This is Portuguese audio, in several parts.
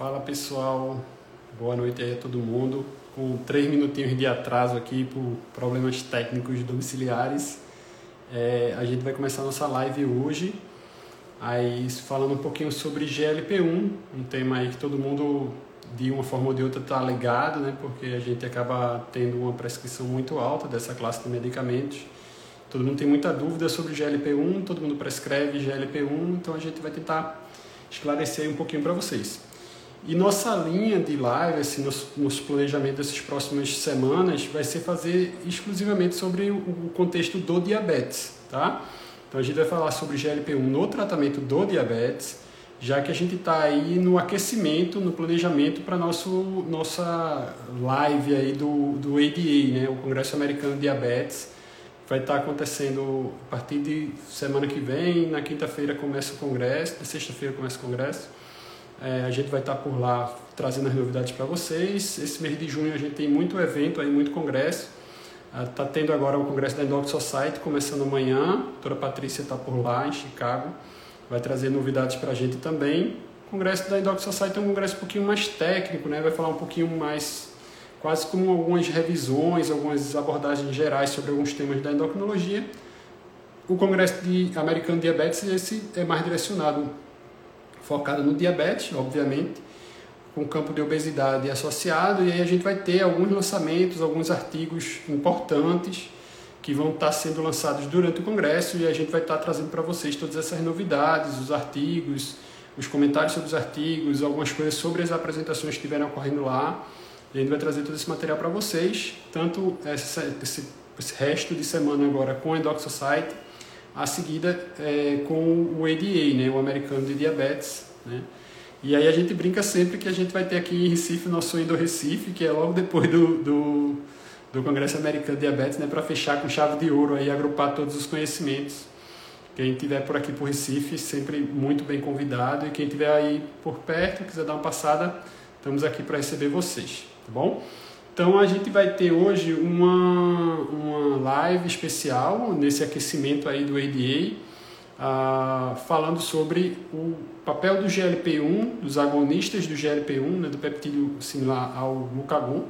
Fala pessoal, boa noite aí a todo mundo. Com três minutinhos de atraso aqui por problemas técnicos domiciliares, é, a gente vai começar a nossa live hoje, aí falando um pouquinho sobre GLP-1, um tema aí que todo mundo de uma forma ou de outra está ligado, né? Porque a gente acaba tendo uma prescrição muito alta dessa classe de medicamentos. Todo mundo tem muita dúvida sobre GLP-1, todo mundo prescreve GLP-1, então a gente vai tentar esclarecer um pouquinho para vocês. E nossa linha de live, assim, nos, nos dessas próximas semanas, vai ser fazer exclusivamente sobre o contexto do diabetes, tá? Então a gente vai falar sobre GLP-1 no tratamento do diabetes, já que a gente está aí no aquecimento, no planejamento para nosso nossa live aí do, do ADA, né, o Congresso Americano de Diabetes, vai estar tá acontecendo a partir de semana que vem, na quinta-feira começa o congresso, na sexta-feira começa o congresso. É, a gente vai estar por lá trazendo as novidades para vocês. Esse mês de junho a gente tem muito evento, aí, muito congresso. Está ah, tendo agora o congresso da Endoc Society, começando amanhã. A doutora Patrícia está por lá, em Chicago. Vai trazer novidades para a gente também. O congresso da Endoc Society é um congresso um pouquinho mais técnico, né? vai falar um pouquinho mais, quase como algumas revisões, algumas abordagens gerais sobre alguns temas da endocrinologia. O congresso de americano de diabetes esse é mais direcionado focada no diabetes, obviamente, com campo de obesidade associado, e aí a gente vai ter alguns lançamentos, alguns artigos importantes que vão estar sendo lançados durante o congresso e a gente vai estar trazendo para vocês todas essas novidades, os artigos, os comentários sobre os artigos, algumas coisas sobre as apresentações que estiveram ocorrendo lá. E a gente vai trazer todo esse material para vocês, tanto esse, esse, esse, resto de semana agora com a Endoc Society, a seguida é, com o ADA, né, o Americano de Diabetes. Né? E aí a gente brinca sempre que a gente vai ter aqui em Recife o nosso Indo Recife, que é logo depois do, do, do Congresso Americano de Diabetes, né, para fechar com chave de ouro aí, agrupar todos os conhecimentos. Quem estiver por aqui por Recife, sempre muito bem convidado. E quem estiver aí por perto, quiser dar uma passada, estamos aqui para receber vocês, tá bom? Então a gente vai ter hoje uma, uma live especial nesse aquecimento aí do ADA, ah, falando sobre o papel do GLP-1, dos agonistas do GLP-1, né, do peptídeo similar ao glucagon,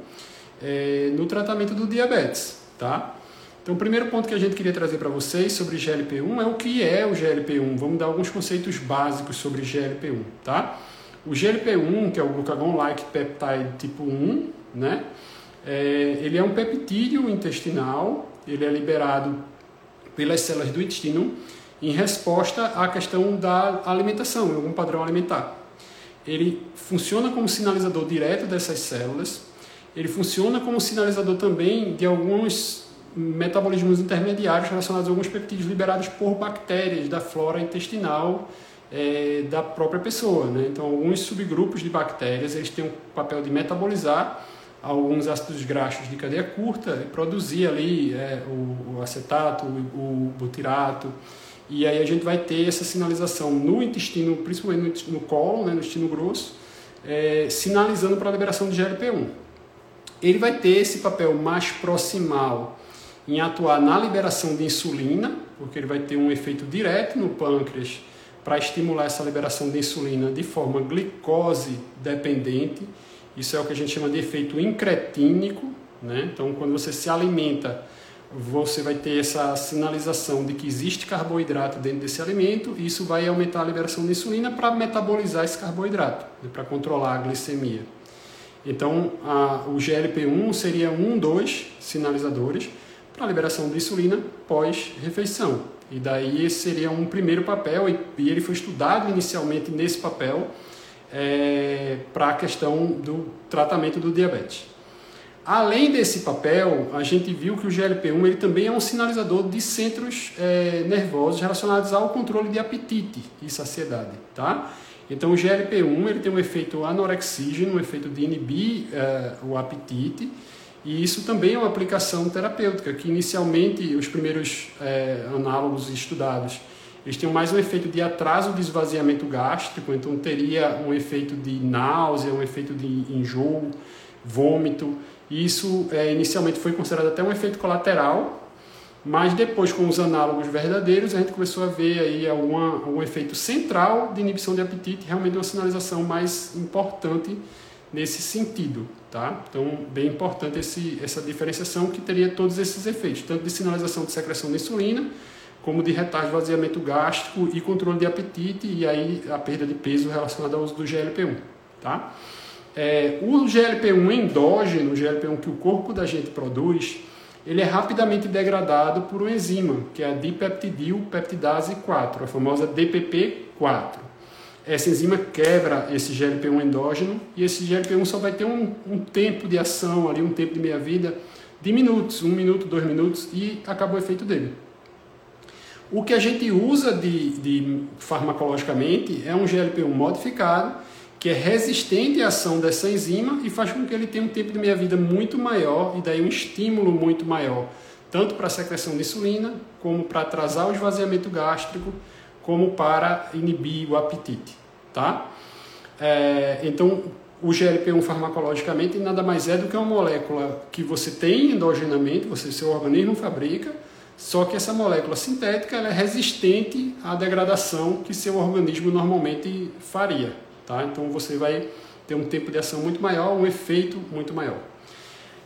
é, no tratamento do diabetes, tá? Então, o primeiro ponto que a gente queria trazer para vocês sobre GLP-1 é o que é o GLP-1. Vamos dar alguns conceitos básicos sobre GLP-1, tá? O GLP-1, que é o glucagon-like peptide tipo 1, né? É, ele é um peptídeo intestinal, ele é liberado pelas células do intestino em resposta à questão da alimentação, algum padrão alimentar. Ele funciona como sinalizador direto dessas células, ele funciona como sinalizador também de alguns metabolismos intermediários relacionados a alguns peptídeos liberados por bactérias da flora intestinal é, da própria pessoa. Né? Então, alguns subgrupos de bactérias eles têm o papel de metabolizar alguns ácidos graxos de cadeia curta e produzir ali é, o, acetato, o, o, butirato. E aí a gente vai ter essa sinalização no intestino, principalmente no, no colo, né, no intestino grosso, é, sinalizando para a liberação de GLP-1. Ele vai ter esse papel mais proximal em atuar na liberação de insulina, porque ele vai ter um efeito direto no pâncreas para estimular essa liberação de insulina de forma glicose dependente isso é o que a gente chama de efeito incretínico. Né? Então, quando você se alimenta, você vai ter essa sinalização de que existe carboidrato dentro desse alimento, e isso vai aumentar a liberação de insulina para metabolizar esse carboidrato, né? para controlar a glicemia. Então, a, o GLP-1 seria um dos sinalizadores para a liberação de insulina pós-refeição. E daí esse seria um primeiro papel, e, e ele foi estudado inicialmente nesse papel é, para a questão do tratamento do diabetes. Além desse papel, a gente viu que o GLP-1 ele também é um sinalizador de centros é, nervosos relacionados ao controle de apetite e saciedade, tá? Então o GLP-1 ele tem um efeito anorexígeno, um efeito de inibir é, o apetite, e isso também é uma aplicação terapêutica, que inicialmente os primeiros é, análogos estudados eles tinham mais um efeito de atraso de esvaziamento gástrico, então teria um efeito de náusea, um efeito de enjoo, vômito. Isso é, inicialmente foi considerado até um efeito colateral, Mas depois, com os análogos verdadeiros, a gente começou a ver aí alguma, algum efeito central de inibição de apetite, realmente uma sinalização mais importante nesse sentido. Tá? Então, bem importante esse, essa diferenciação que teria todos esses efeitos, tanto de sinalização de secreção de insulina, como de retardo vaziamento gástrico e controle de apetite, e aí a perda de peso relacionada ao uso do GLP-1. Tá? É, o GLP-1 endógeno, o GLP-1 que o corpo da gente produz, ele é rapidamente degradado por uma enzima, que é a dipeptidilpeptidase 4, a famosa DPP4. Essa enzima quebra esse GLP-1 endógeno e esse GLP-1 só vai ter um, um tempo de ação, ali, um tempo de meia-vida de minutos, um minuto, dois minutos, e acabou o efeito dele. O que a gente usa de, de farmacologicamente é um GLP-1 modificado, que é resistente à ação dessa enzima e faz com que ele tenha um tempo de meia-vida muito maior e daí um estímulo muito maior, tanto para a secreção de insulina, como para atrasar o esvaziamento gástrico, como para inibir o apetite, tá? É, então, o GLP-1 farmacologicamente nada mais é do que uma molécula que você tem endogenamente, você, seu organismo fabrica, só que essa molécula sintética é resistente à degradação que seu organismo normalmente faria. Tá? Então você vai ter um tempo de ação muito maior, um efeito muito maior.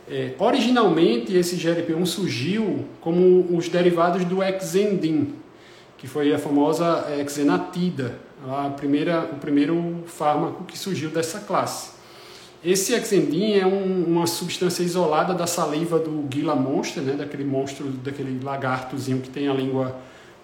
É, originalmente, esse GLP-1 surgiu como os derivados do Exendin, que foi a famosa Exenatida, a primeira, o primeiro fármaco que surgiu dessa classe. Esse Exendin é um, uma substância isolada da saliva do Gila monster, né, daquele monstro, daquele lagartozinho que tem a língua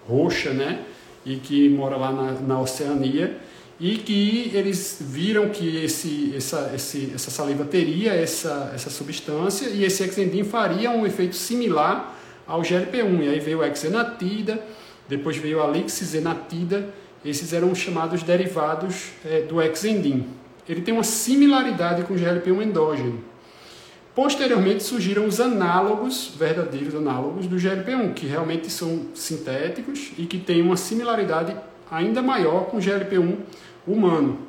roxa, né, e que mora lá na, na Oceania e que eles viram que esse, essa, esse, essa saliva teria essa, essa substância e esse exendin faria um efeito similar ao GLP-1. E aí veio a exenatida, depois veio a lixisenatida, esses eram chamados derivados é, do exendin. Ele tem uma similaridade com o GLP-1 endógeno. Posteriormente surgiram os análogos, verdadeiros análogos do GLP-1, que realmente são sintéticos e que têm uma similaridade ainda maior com o GLP-1 humano,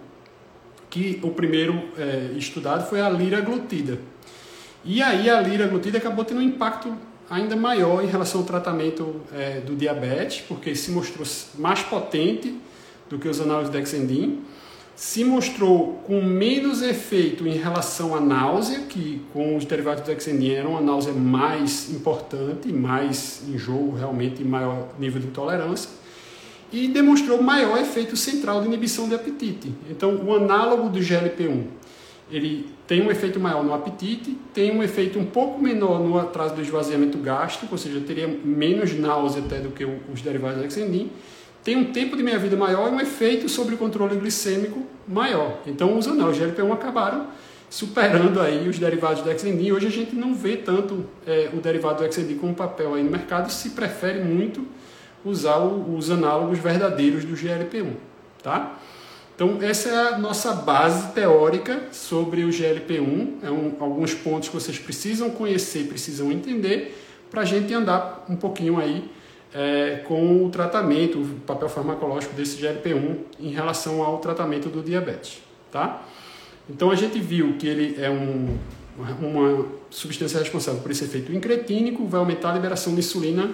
que o primeiro é, estudado foi a liraglutida. E aí a liraglutida acabou tendo um impacto ainda maior em relação ao tratamento é, do diabetes, porque se mostrou mais potente do que os análogos de Dexendin, se mostrou com menos efeito em relação à náusea, que com os derivados do Dexendin era uma náusea mais importante, mais enjoo, realmente maior nível de intolerância, e demonstrou maior efeito central de inibição de apetite. Então, o análogo do GLP-1, ele tem um efeito maior no apetite, tem um efeito um pouco menor no atraso do esvaziamento gástrico, ou seja, teria menos náusea até do que os derivados da Exendin, tem um tempo de meia-vida maior e um efeito sobre o controle glicêmico maior. Então, os análogos GLP-1 acabaram superando aí os derivados do Exendin. Hoje a gente não vê tanto é, o derivado do Exendin como papel aí no mercado, se prefere muito usar os análogos verdadeiros do GLP-1, tá? Então, essa é a nossa base teórica sobre o GLP-1. É um, alguns pontos que vocês precisam conhecer, precisam entender, para a gente andar um pouquinho aí é, com o tratamento, o papel farmacológico desse GLP-1 em relação ao tratamento do diabetes, tá? Então, a gente viu que ele é um, uma substância responsável por esse efeito incretínico, vai aumentar a liberação de insulina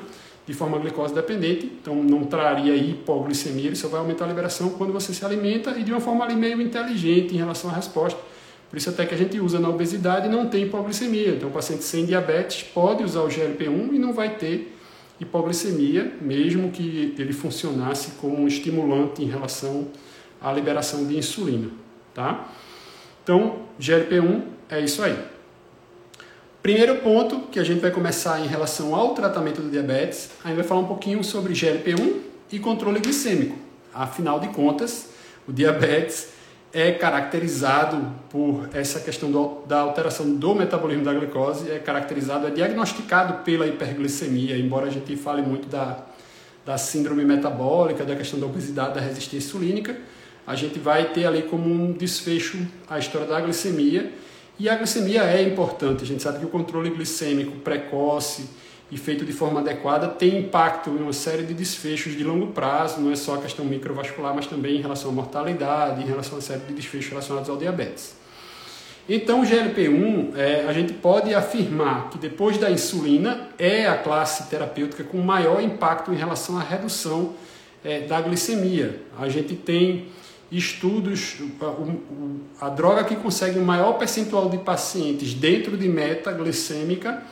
de forma glicose dependente, então não traria hipoglicemia, ele só vai aumentar a liberação quando você se alimenta e de uma forma ali meio inteligente em relação à resposta. Por isso até que a gente usa na obesidade não tem hipoglicemia. Então o paciente sem diabetes pode usar o GLP-1 e não vai ter hipoglicemia, mesmo que ele funcionasse como um estimulante em relação à liberação de insulina, tá? Então, GLP-1 é isso aí. Primeiro ponto que a gente vai começar em relação ao tratamento do diabetes, a gente vai falar um pouquinho sobre GLP-1 e controle glicêmico. Afinal de contas, o diabetes é caracterizado por essa questão do, da alteração do metabolismo da glicose, é caracterizado, é diagnosticado pela hiperglicemia, embora a gente fale muito da, da síndrome metabólica, da questão da obesidade, da resistência insulínica, a gente vai ter ali como um desfecho a história da glicemia. E a glicemia é importante, a gente sabe que o controle glicêmico precoce e feito de forma adequada tem impacto em uma série de desfechos de longo prazo, não é só a questão microvascular, mas também em relação à mortalidade, em relação a uma série de desfechos relacionados ao diabetes. Então, o GLP-1, é, a gente pode afirmar que depois da insulina é a classe terapêutica com maior impacto em relação à redução é, da glicemia. A gente tem estudos, a, droga que consegue o maior percentual de pacientes dentro de meta glicêmica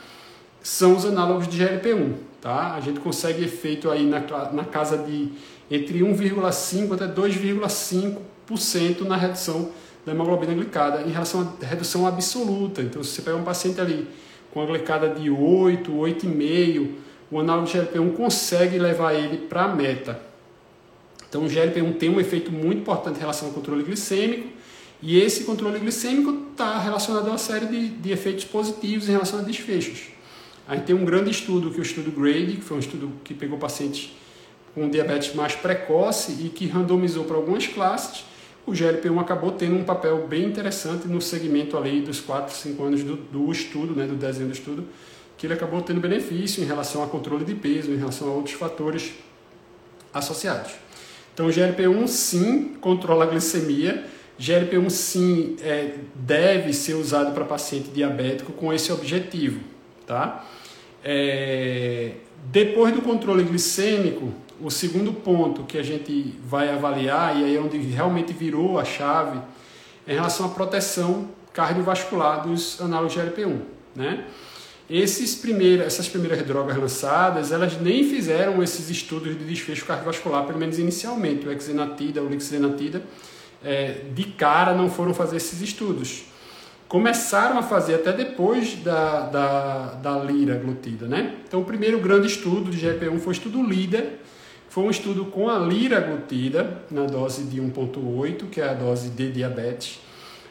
são os análogos de GLP-1. Tá? A gente consegue efeito aí na, na casa de entre 1,5% até 2,5% na redução da hemoglobina glicada em relação à redução absoluta. Então, se você pega um paciente ali com a glicada de 8, 8,5, o análogo de GLP-1 consegue levar ele para a meta. Então, o GLP-1 tem um efeito muito importante em relação ao controle glicêmico, e esse controle glicêmico está relacionado a uma série de, de efeitos positivos em relação a desfechos. A gente tem um grande estudo, que é o estudo GRADE, que foi um estudo que pegou pacientes com diabetes mais precoce e que randomizou para algumas classes, o GLP-1 acabou tendo um papel bem interessante no segmento ali dos 4, 5 anos do, do estudo, né, do desenho do estudo, que ele acabou tendo benefício em relação a controle de peso, em relação a outros fatores associados. Então, o GLP-1 sim controla a glicemia, GLP-1 sim é, deve ser usado para paciente diabético com esse objetivo, tá? É, depois do controle glicêmico, o segundo ponto que a gente vai avaliar, e aí é onde realmente virou a chave, é em relação à proteção cardiovascular dos análogos GLP-1. Né? Esses primeiros, essas primeiras drogas lançadas, elas nem fizeram esses estudos de desfecho cardiovascular, pelo menos inicialmente. O exenatida, o lixenatida, é, de cara não foram fazer esses estudos começaram a fazer até depois da, da, da lira glutida, né? Então, o primeiro grande estudo de GLP-1 foi o estudo líder, foi um estudo com a lira glutida, na dose de 1.8, que é a dose de diabetes,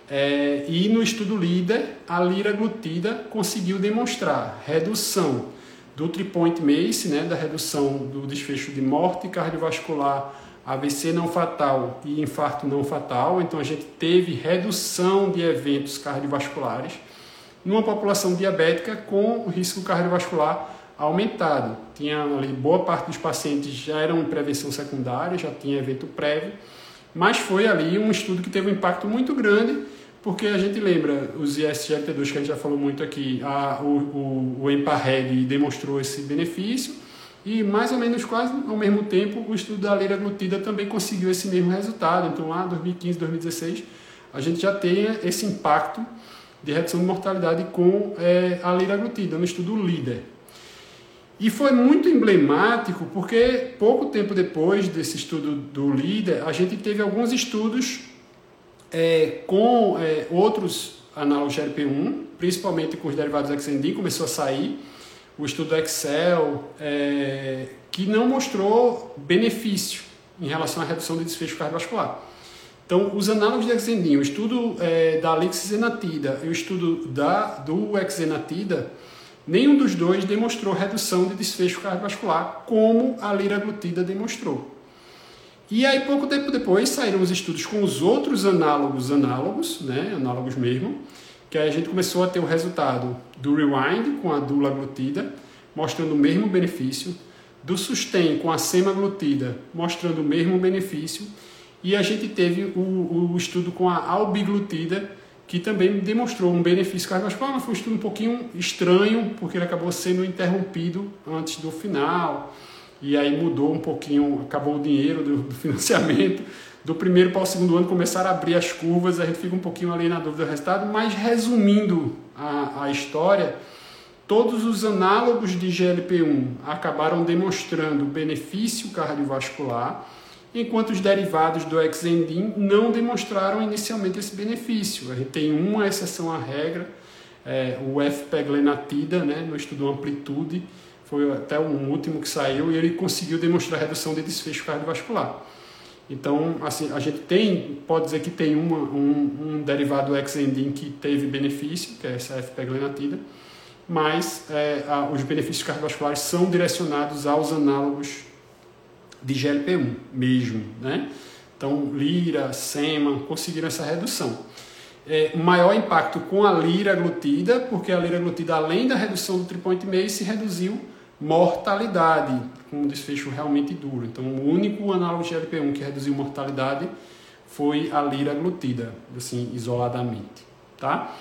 é, e no estudo líder, a lira glutida conseguiu demonstrar redução do tripoint MACE, né, da redução do desfecho de morte cardiovascular AVC não fatal e infarto não fatal. Então a gente teve redução de eventos cardiovasculares numa população diabética com o risco cardiovascular aumentado. Tinha ali boa parte dos pacientes já eram prevenção secundária, já tinha evento prévio, mas foi ali um estudo que teve um impacto muito grande, porque a gente lembra os ISGLT2 que a gente já falou muito aqui, a, o, o, o EMPA-REG demonstrou esse benefício, e mais ou menos quase ao mesmo tempo, o estudo da leira glutida também conseguiu esse mesmo resultado. Então, lá 2015, 2016, a gente já tem esse impacto de redução de mortalidade com é, a leira glutida no estudo LIDER. E foi muito emblemático porque pouco tempo depois desse estudo do LIDER, a gente teve alguns estudos é, com é, outros análogos GLP-1, principalmente com os derivados XND, começou a sair o estudo Excel, é, que não mostrou benefício em relação à redução de desfecho cardiovascular. Então, os análogos de exendin, o estudo é, da lixzenatida e o estudo da, do exenatida, nenhum dos dois demonstrou redução de desfecho cardiovascular, como a liraglutida demonstrou. E aí, pouco tempo depois, saíram os estudos com os outros análogos análogos, né, análogos mesmo, que aí a gente começou a ter o resultado do rewind com a dula glutida, mostrando o mesmo benefício, do sustain com a semaglutida, mostrando o mesmo benefício, e a gente teve o, o estudo com a albiglutida, que também demonstrou um benefício cardiovascular, mas foi um estudo um pouquinho estranho, porque ele acabou sendo interrompido antes do final, e aí mudou um pouquinho, acabou o dinheiro do, do financiamento, do primeiro para o segundo ano começaram a abrir as curvas, a gente fica um pouquinho ali na dúvida do resultado, mas resumindo a, a história, todos os análogos de GLP-1 acabaram demonstrando benefício cardiovascular, enquanto os derivados do Exendin não demonstraram inicialmente esse benefício. A gente tem uma exceção à regra, é, o FPGlenatida, né, no estudo Amplitude, foi até o último que saiu, e ele conseguiu demonstrar redução de desfecho cardiovascular. Então, assim, a gente tem, pode dizer que tem uma, um, um derivado Xendin que teve benefício, que é essa FP-glenatida, mas é, a, os benefícios cardiovasculares são direcionados aos análogos de GLP-1 mesmo, né? Então, lira, sema, conseguiram essa redução. É, maior impacto com a lira glutida, porque a lira glutida, além da redução do tripoint MACE, reduziu mortalidade, com um desfecho realmente duro. Então, o único análogo de GLP-1 que reduziu mortalidade foi a liraglutida, assim, isoladamente. tá?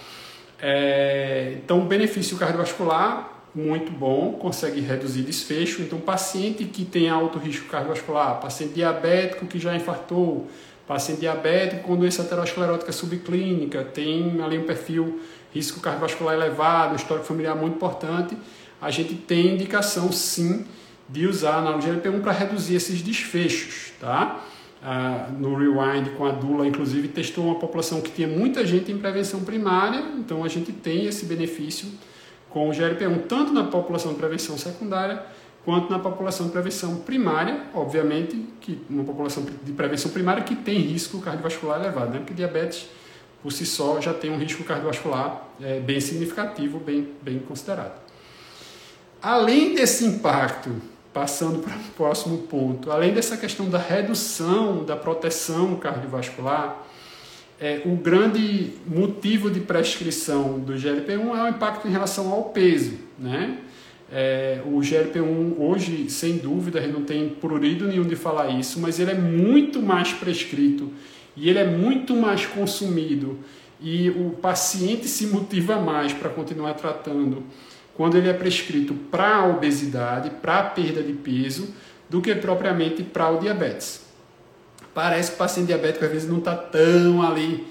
É, então, benefício cardiovascular muito bom, consegue reduzir desfecho. Então, paciente que tem alto risco cardiovascular, paciente diabético que já infartou, paciente diabético com doença aterosclerótica subclínica, tem ali um perfil risco cardiovascular elevado, histórico familiar muito importante, a gente tem indicação sim de usar a analogia LP1 para reduzir esses desfechos, tá? Ah, no Rewind com a Dula, inclusive, testou uma população que tinha muita gente em prevenção primária, então a gente tem esse benefício com o GLP-1, tanto na população de prevenção secundária quanto na população de prevenção primária, obviamente, que uma população de prevenção primária que tem risco cardiovascular elevado, né? porque diabetes por si só já tem um risco cardiovascular é, bem significativo, bem, bem considerado. Além desse impacto, passando para o próximo ponto, além dessa questão da redução da proteção cardiovascular, é, o grande motivo de prescrição do GLP-1 é o impacto em relação ao peso. Né? É, o GLP-1 hoje, sem dúvida, a gente não tem prurido nenhum de falar isso, mas ele é muito mais prescrito e ele é muito mais consumido e o paciente se motiva mais para continuar tratando quando ele é prescrito para a obesidade, para a perda de peso, do que propriamente para o diabetes. Parece que o paciente diabético às vezes não está tão ali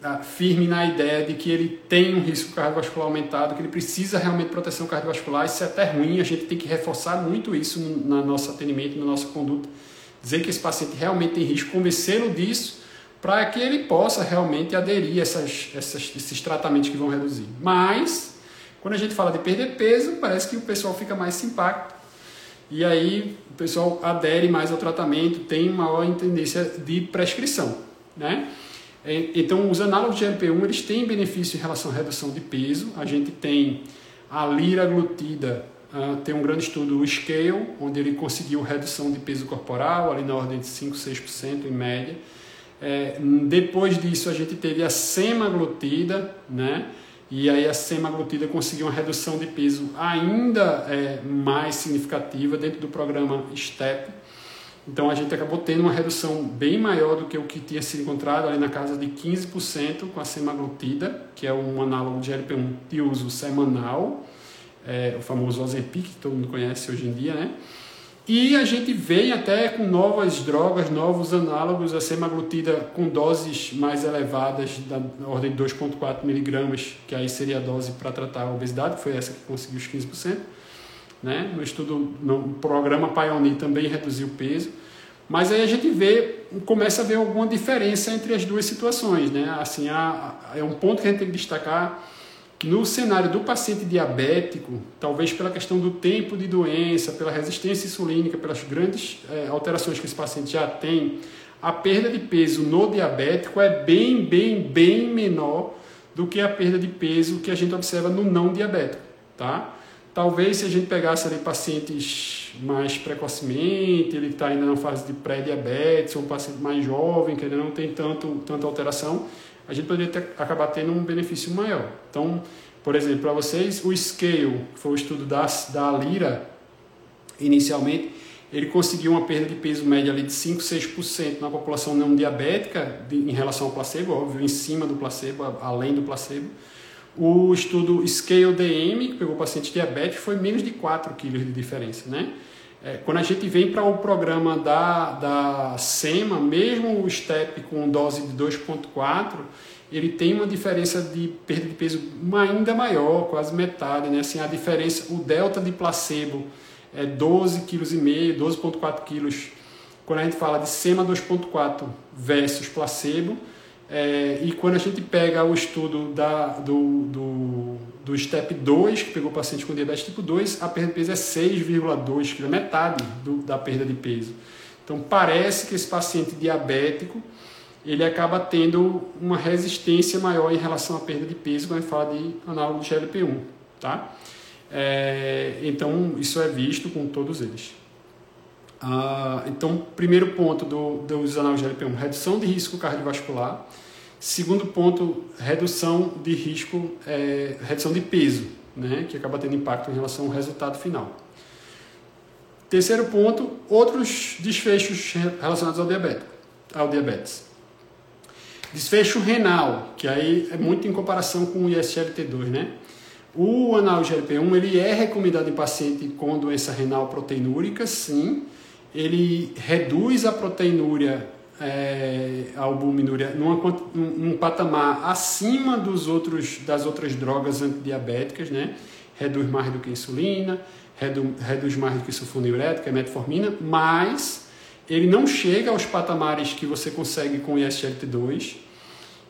tá, firme na ideia de que ele tem um risco cardiovascular aumentado, que ele precisa realmente de proteção cardiovascular. Isso é até ruim, a gente tem que reforçar muito isso no nosso atendimento, na nossa conduta. Dizer que esse paciente realmente tem risco, convencê-lo disso para que ele possa realmente aderir a essas, essas, esses tratamentos que vão reduzir. Mas, quando a gente fala de perder peso, parece que o pessoal fica mais simpático e aí o pessoal adere mais ao tratamento, tem maior tendência de prescrição. Né? Então, os análogos de LP1 eles têm benefício em relação à redução de peso. A gente tem a liraglutida, uh, tem um grande estudo, o Scale, onde ele conseguiu redução de peso corporal, ali na ordem de 5, 6% em média. É, depois disso, a gente teve a semaglutida, né? E aí a semaglutida conseguiu uma redução de peso ainda é, mais significativa dentro do programa STEP. Então a gente acabou tendo uma redução bem maior do que o que tinha sido encontrado ali na casa de 15% com a semaglutida, que é um análogo de GLP-1 de uso semanal, é, o famoso Ozempic, que todo mundo conhece hoje em dia, né? E a gente vem até com novas drogas, novos análogos, a semaglutida com doses mais elevadas, da ordem de 2,4 miligramas, que aí seria a dose para tratar a obesidade, foi essa que conseguiu os 15%. Né? No estudo, no programa Pioneer também reduziu o peso. Mas aí a gente vê, começa a ver alguma diferença entre as duas situações. Né? Assim, há, é um ponto que a gente tem que destacar no cenário do paciente diabético, talvez pela questão do tempo de doença, pela resistência insulínica, pelas grandes é, alterações que esse paciente já tem, a perda de peso no diabético é bem, bem, bem menor do que a perda de peso que a gente observa no não diabético, tá? Talvez se a gente pegasse ali pacientes mais precocemente, ele está ainda na fase de pré-diabetes, ou um paciente mais jovem, que ainda não tem tanto, tanta alteração, a gente poderia ter, acabar tendo um benefício maior. Então, por exemplo, para vocês, o Scale, que foi o estudo da, da Lira, inicialmente, ele conseguiu uma perda de peso média ali de 5, 6% na população não diabética de, em relação ao placebo, óbvio, em cima do placebo, além do placebo. O estudo Scale DM, que pegou pacientes diabéticos, foi menos de 4 kg de diferença, né? É, quando a gente vem para o programa da, da SEMA, mesmo o STEP com dose de 2,4, ele tem uma diferença de perda de peso ainda maior, quase metade. Né? Assim, a diferença, o delta de placebo é 12,5 kg, 12,4 kg. Quando a gente fala de SEMA 2,4 versus placebo, é, e quando a gente pega o estudo da, do, do, do STEP 2, que pegou paciente com diabetes tipo 2, a perda de peso é 6,2 kg, metade do, da perda de peso. Então parece que esse paciente diabético ele acaba tendo uma resistência maior em relação à perda de peso quando a gente fala de análogo de GLP-1. Tá? É, então isso é visto com todos eles. Ah, então, primeiro ponto do, dos analgésicos GLP-1, redução de risco cardiovascular. Segundo ponto, redução de risco, é, redução de peso, né, que acaba tendo impacto em relação ao resultado final. Terceiro ponto, outros desfechos relacionados ao diabetes. Ao diabetes. Desfecho renal, que aí é muito em comparação com o ISGLT2, né? O análogo GLP-1 ele é recomendado em paciente com doença renal proteinúrica, sim. Ele reduz a proteinúria, é, a albuminúria, num, patamar acima dos outros, das outras drogas antidiabéticas, né? Reduz mais do que a insulina, reduz, reduz mais do que sulfonilurética, metformina, mas ele não chega aos patamares que você consegue com o ISGLT2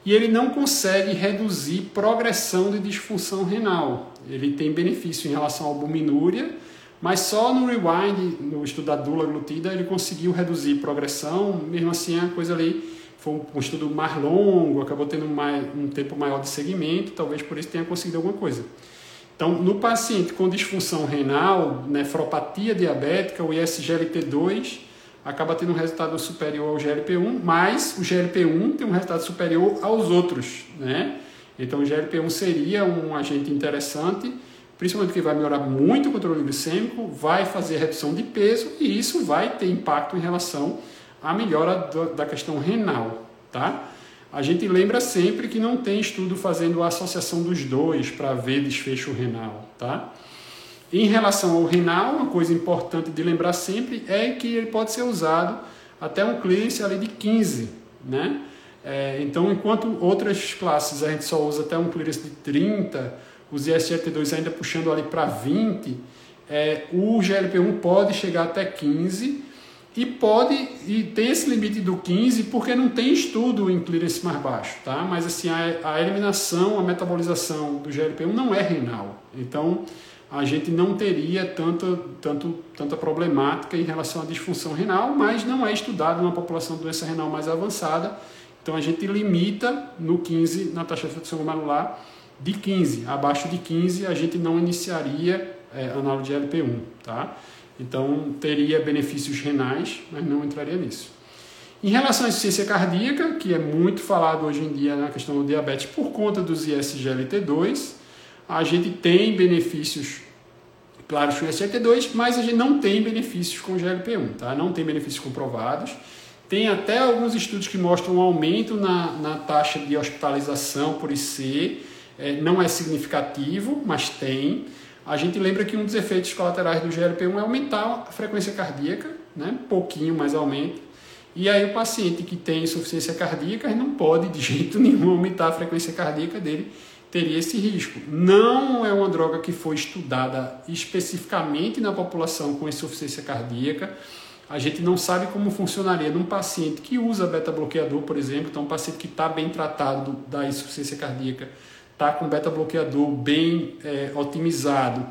e ele não consegue reduzir progressão de disfunção renal. Ele tem benefício em relação à albuminúria, mas só no rewind, no estudo da dula glutida, ele conseguiu reduzir progressão, mesmo assim a coisa ali foi um estudo mais longo, acabou tendo mais, um tempo maior de segmento, talvez por isso tenha conseguido alguma coisa. Então, no paciente com disfunção renal, nefropatia diabética, o ISGLT2 acaba tendo um resultado superior ao GLP-1, mas o GLP-1 tem um resultado superior aos outros, né? Então o GLP-1 seria um agente interessante, principalmente que vai melhorar muito o controle glicêmico, vai fazer redução de peso e isso vai ter impacto em relação à melhora da questão renal, tá? A gente lembra sempre que não tem estudo fazendo a associação dos dois para ver desfecho renal, tá? Em relação ao renal, uma coisa importante de lembrar sempre é que ele pode ser usado até um clearance ali de 15, né? É, então, enquanto outras classes a gente só usa até um clearance de 30, os ISGLT2 ainda puxando ali para 20, é, o GLP-1 pode chegar até 15 e pode e tem esse limite do 15 porque não tem estudo em clearance mais baixo, tá? Mas assim a, a eliminação, a metabolização do GLP-1 não é renal. Então, a gente não teria tanto, tanto, tanta problemática em relação à disfunção renal, mas não é estudado numa população de doença renal mais avançada. Então a gente limita no 15, na taxa de redução glomerular, de 15. Abaixo de 15 a gente não iniciaria é, análogo de LP1. Tá? Então teria benefícios renais, mas não entraria nisso. Em relação à insuficiência cardíaca, que é muito falado hoje em dia na questão do diabetes por conta dos ISGLT2, a gente tem benefícios claros com o SGLT2, mas a gente não tem benefícios com o GLP-1, tá? não tem benefícios comprovados. Tem até alguns estudos que mostram um aumento na, na taxa de hospitalização por IC, é, não é significativo, mas tem. A gente lembra que um dos efeitos colaterais do GLP-1 é aumentar a frequência cardíaca, né? pouquinho mais aumenta. E aí o paciente que tem insuficiência cardíaca não pode de jeito nenhum aumentar a frequência cardíaca dele, teria esse risco. Não é uma droga que foi estudada especificamente na população com insuficiência cardíaca. A gente não sabe como funcionaria num paciente que usa beta-bloqueador, por exemplo. Então, um paciente que está bem tratado da insuficiência cardíaca, está com beta-bloqueador bem é, otimizado.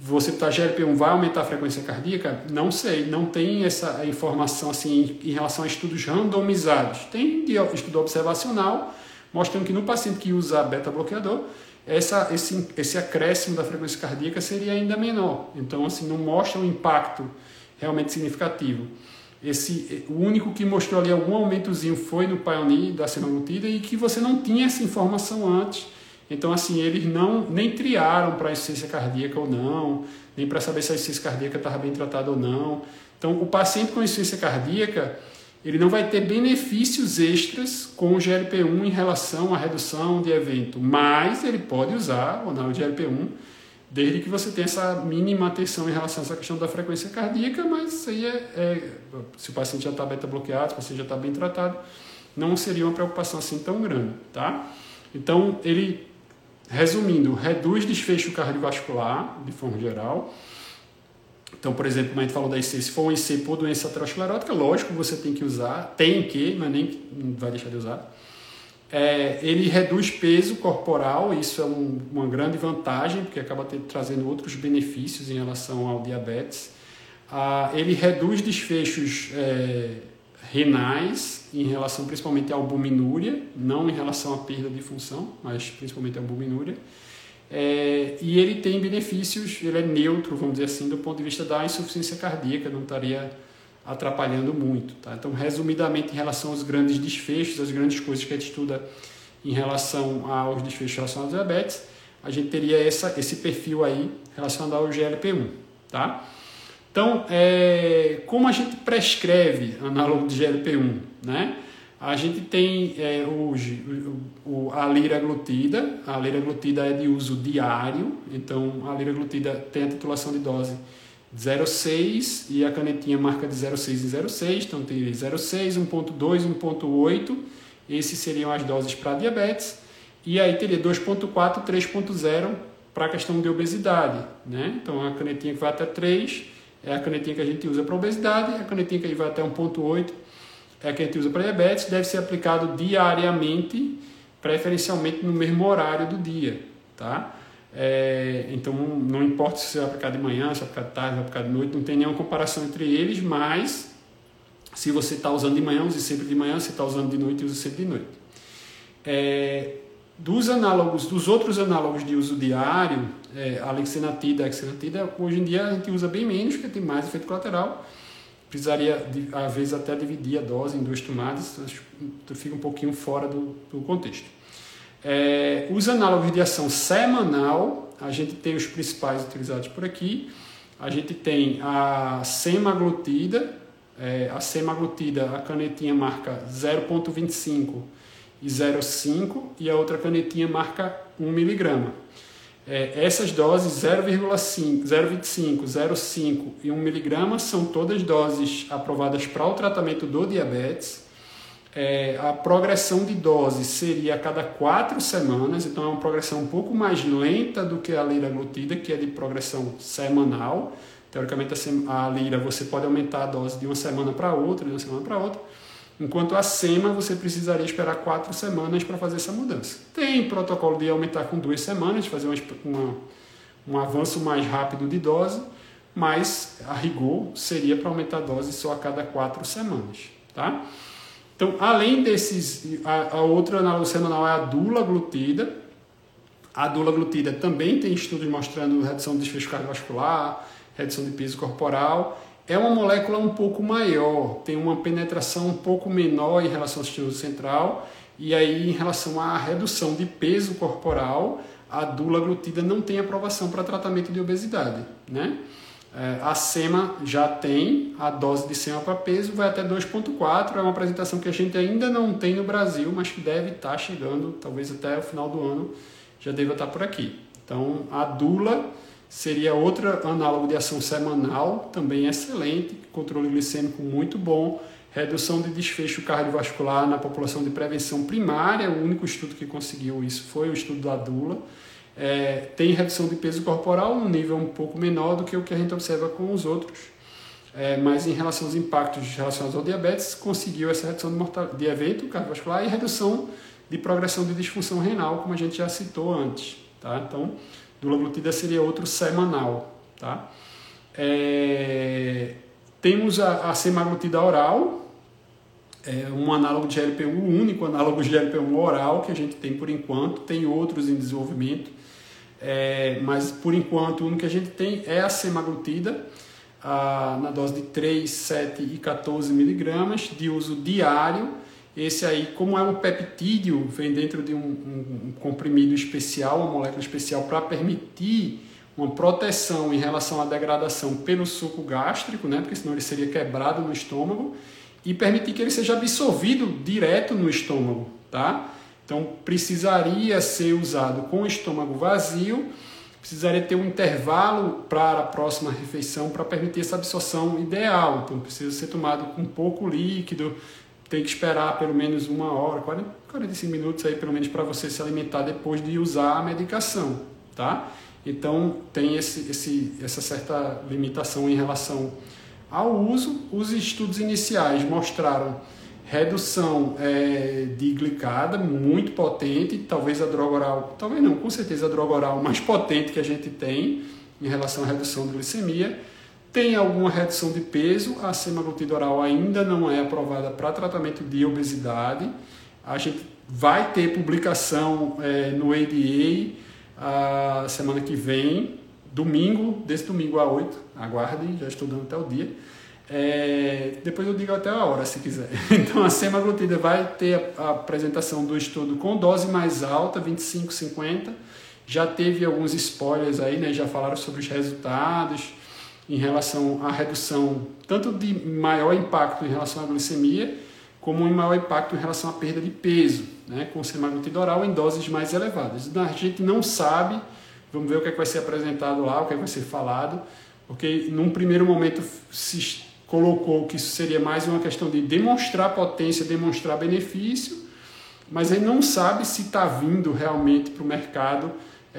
Você está GLP-1 vai aumentar a frequência cardíaca? Não sei, não tem essa informação assim em relação a estudos randomizados. Tem estudo observacional, mostrando que no paciente que usa beta-bloqueador, essa, esse, esse acréscimo da frequência cardíaca seria ainda menor. Então, assim, não mostra um impacto realmente significativo. Esse, o único que mostrou ali algum aumentozinho foi no Pioneer da semaglutida e que você não tinha essa informação antes. Então, assim, eles não nem triaram para insuficiência cardíaca ou não, nem para saber se a insuficiência cardíaca estava bem tratada ou não. Então, o paciente com insuficiência cardíaca, ele não vai ter benefícios extras com o GLP-1 em relação à redução de evento, mas ele pode usar o anal GLP-1 desde que você tenha essa mínima atenção em relação a essa questão da frequência cardíaca, mas isso aí é, é se o paciente já está beta-bloqueado, se o paciente já está bem tratado, não seria uma preocupação assim tão grande, tá? Então, ele, resumindo, reduz desfecho cardiovascular, de forma geral, então, por exemplo, como a gente falou da IC, se for um IC por doença aterosclerótica, lógico você tem que usar, tem que, mas nem não vai deixar de usar. É, ele reduz peso corporal, isso é um, uma grande vantagem, porque acaba trazendo outros benefícios em relação ao diabetes. Ah, ele reduz desfechos é, renais em relação principalmente à albuminúria, não em relação à perda de função, mas principalmente à albuminúria. É, e ele tem benefícios, ele é neutro, vamos dizer assim, do ponto de vista da insuficiência cardíaca, não estaria atrapalhando muito. Tá? Então, resumidamente, em relação aos grandes desfechos, as grandes coisas que a gente estuda em relação aos desfechos relacionados ao diabetes, a gente teria essa, esse perfil aí relacionado ao GLP-1. Tá? Então, é, como a gente prescreve análogo de GLP-1? Né? A gente tem é, hoje o, o, a liraglutida. A liraglutida é de uso diário, então a liraglutida tem a titulação de dose 0,6 e a canetinha marca de 0,6 em 0,6, então tem 0,6, 1,2, 1,8. Esses seriam as doses para diabetes. E aí teria 2,4, 3,0 para a questão de obesidade. Né? Então a canetinha que vai até 3 é a canetinha que a gente usa para obesidade, a canetinha que vai até 1,8 é a que a gente usa para diabetes, deve ser aplicado diariamente, preferencialmente no mesmo horário do dia, tá? É, então não importa se você vai aplicar de manhã, se vai aplicar de tarde, se vai aplicar de noite, não tem nenhuma comparação entre eles, mas se você está usando de manhã, use sempre de manhã, se está usando de noite, use sempre de noite. É, dos análogos, dos outros análogos de uso diário, é, a lexenatida, a exenatida, hoje em dia a gente usa bem menos, porque tem mais efeito colateral, precisaria, às vezes, até dividir a dose em duas tomadas, fica um pouquinho fora do, do contexto. É, os análogos de ação semanal, a gente tem os principais utilizados por aqui. A gente tem a semaglutida, é, a semaglutida, a canetinha marca 0,25 e 0,5 e a outra canetinha marca 1 miligrama. É, essas doses 0,5, 0,25, 0,5 e 1 miligrama são todas doses aprovadas para o tratamento do diabetes. É, a progressão de dose seria a cada quatro semanas, então é uma progressão um pouco mais lenta do que a liraglutida, que é de progressão semanal. Teoricamente, a lira você pode aumentar a dose de uma semana para outra, de uma semana para outra. Enquanto a SEMA você precisaria esperar quatro semanas para fazer essa mudança. Tem protocolo de aumentar com duas semanas, fazer uma, uma, um avanço mais rápido de dose, mas a rigor seria para aumentar a dose só a cada quatro semanas. Tá? Então, além desses, a, a outra análoga semanal é a dula glutida. A dula glutida também tem estudos mostrando redução de desfecho cardiovascular, redução de peso corporal é uma molécula um pouco maior, tem uma penetração um pouco menor em relação ao sistema central, e aí em relação à redução de peso corporal, a dulaglutida não tem aprovação para tratamento de obesidade. Né? É, a SEMA já tem, a dose de SEMA para peso vai até 2,4, é uma apresentação que a gente ainda não tem no Brasil, mas que deve estar tá chegando, talvez até o final do ano já deva estar tá por aqui. Então, a Dula Seria outra análogo de ação semanal, também excelente, controle glicêmico muito bom, redução de desfecho cardiovascular na população de prevenção primária, o único estudo que conseguiu isso foi o estudo da Dula. É, tem redução de peso corporal num nível um pouco menor do que o que a gente observa com os outros, é, mas em relação aos impactos relacionados ao diabetes, conseguiu essa redução de, de evento cardiovascular e redução de progressão de disfunção renal, como a gente já citou antes. Tá? Então, Dulaglutida seria outro semanal, tá? É, temos a, a semaglutida oral, é um análogo de GLP-1, o único análogo de GLP-1 oral que a gente tem por enquanto, tem outros em desenvolvimento, é, mas por enquanto o único que a gente tem é a semaglutida, a, na dose de 3, 7 e 14 miligramas, de uso diário, esse aí, como é um peptídeo, vem dentro de um, um, um comprimido especial, uma molécula especial para permitir uma proteção em relação à degradação pelo suco gástrico, né? porque senão ele seria quebrado no estômago, e permitir que ele seja absorvido direto no estômago. Tá? Então, precisaria ser usado com o estômago vazio, precisaria ter um intervalo para a próxima refeição para permitir essa absorção ideal. Então, precisa ser tomado com pouco líquido, tem que esperar pelo menos uma hora, 40, 45 minutos aí pelo menos para você se alimentar depois de usar a medicação, tá? Então tem esse, esse, essa certa limitação em relação ao uso. Os estudos iniciais mostraram redução é, de glicada muito potente, talvez a droga oral, talvez não, com certeza a droga oral mais potente que a gente tem em relação à redução de glicemia tem alguma redução de peso, a semaglutida oral ainda não é aprovada para tratamento de obesidade. A gente vai ter publicação é, no ADA a semana que vem, domingo, desse domingo a 8, aguardem, já estou dando até o dia. É, depois eu digo até a hora, se quiser. Então, a semaglutida vai ter a, a apresentação do estudo com dose mais alta, 25, 50. Já teve alguns spoilers aí, né? Já falaram sobre os resultados em relação à redução tanto de maior impacto em relação à glicemia, como um maior impacto em relação à perda de peso, né, com semaglutida oral em doses mais elevadas. Então, a gente não sabe, vamos ver o que, é que vai ser apresentado lá, o que, é que vai ser falado, porque num primeiro momento se colocou que isso seria mais uma questão de demonstrar potência, demonstrar benefício, mas ele não sabe se está vindo realmente para o mercado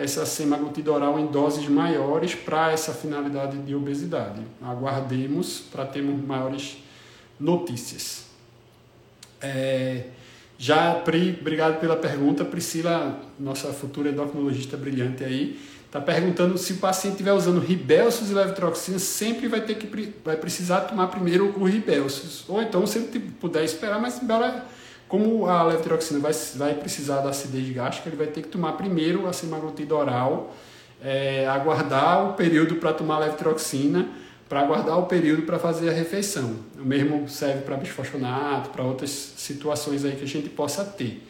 essa semaglutida oral em doses maiores para essa finalidade de obesidade. Aguardemos para termos maiores notícias. É, já, Pri, obrigado pela pergunta. Priscila, nossa futura endocrinologista brilhante aí, está perguntando se o paciente estiver usando Ribelsus e levotiroxina, sempre vai ter que vai precisar tomar primeiro o Ribelsus. Ou então, se ele puder esperar, mas embora como a levotiroxina vai, vai precisar da acidez gástrica, ele vai ter que tomar primeiro a semaglutida oral, é, aguardar o período para tomar a levotiroxina, para aguardar o período para fazer a refeição. O mesmo serve para bisfosfonato, para outras situações aí que a gente possa ter.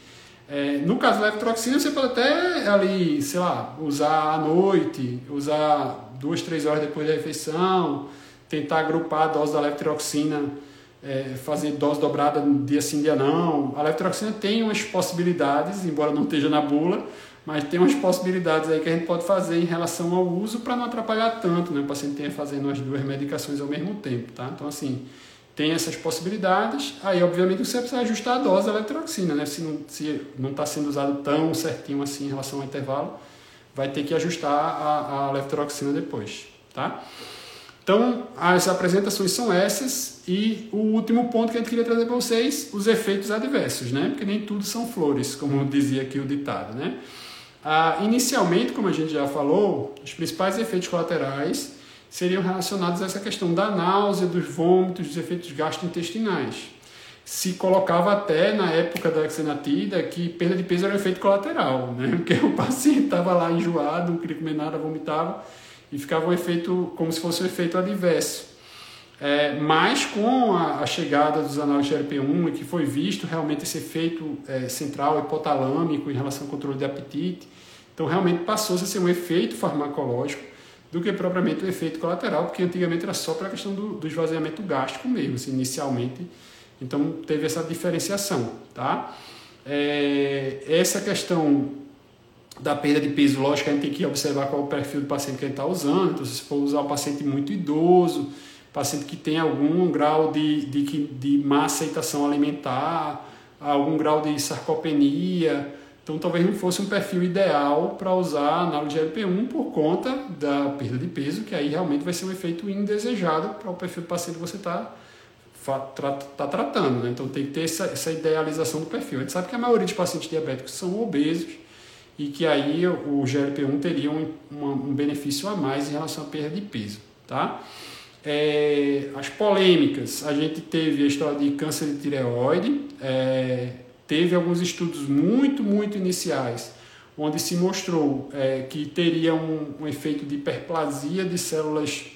É, no caso da levotiroxina, você pode até ali, sei lá, usar à noite, usar duas, três horas depois da refeição, tentar agrupar a dose da levotiroxina é, fazer dose dobrada dia sim, dia não. A levotiroxina tem umas possibilidades, embora não esteja na bula, mas tem umas possibilidades aí que a gente pode fazer em relação ao uso para não atrapalhar tanto, né? O paciente tenha fazendo as duas medicações ao mesmo tempo, tá? Então, assim, tem essas possibilidades. Aí, obviamente, você precisa ajustar a dose da levotiroxina, né? Se não se não está sendo usado tão certinho assim em relação ao intervalo, vai ter que ajustar a, a levotiroxina depois, tá? Então, as apresentações são essas e o último ponto que a gente queria trazer para vocês, os efeitos adversos, né? Porque nem tudo são flores, como dizia aqui o ditado, né? Ah, inicialmente, como a gente já falou, os principais efeitos colaterais seriam relacionados a essa questão da náusea, dos vômitos, dos efeitos gastrointestinais. Se colocava até na época da xenatida que perda de peso era um efeito colateral, né? Porque o paciente estava lá enjoado, não queria comer nada, vomitava e ficava um efeito como se fosse um efeito adverso. É, mas com a, a, chegada dos analógicos GLP-1 que foi visto realmente esse efeito é, central hipotalâmico em relação ao controle de apetite, então realmente passou-se a ser um efeito farmacológico do que propriamente um efeito colateral, porque antigamente era só para a questão do, do esvaziamento gástrico mesmo, assim, inicialmente. Então teve essa diferenciação, tá? É, essa questão da perda de peso, lógico a gente tem que observar qual é o perfil do paciente que a gente está usando. Então, se for usar um paciente muito idoso, paciente que tem algum grau de, de, de má aceitação alimentar, algum grau de sarcopenia, então talvez não fosse um perfil ideal para usar análogo de LP1 por conta da perda de peso, que aí realmente vai ser um efeito indesejado para o perfil do paciente que você está tá tratando. Né? Então tem que ter essa, essa idealização do perfil. A gente sabe que a maioria dos pacientes diabéticos são obesos, e que aí o GLP-1 teria um, um, benefício a mais em relação à perda de peso. Tá? É, as polêmicas, a gente teve a história de câncer de tireoide, é, teve alguns estudos muito, muito iniciais, onde se mostrou é, que teria um, um, efeito de hiperplasia de células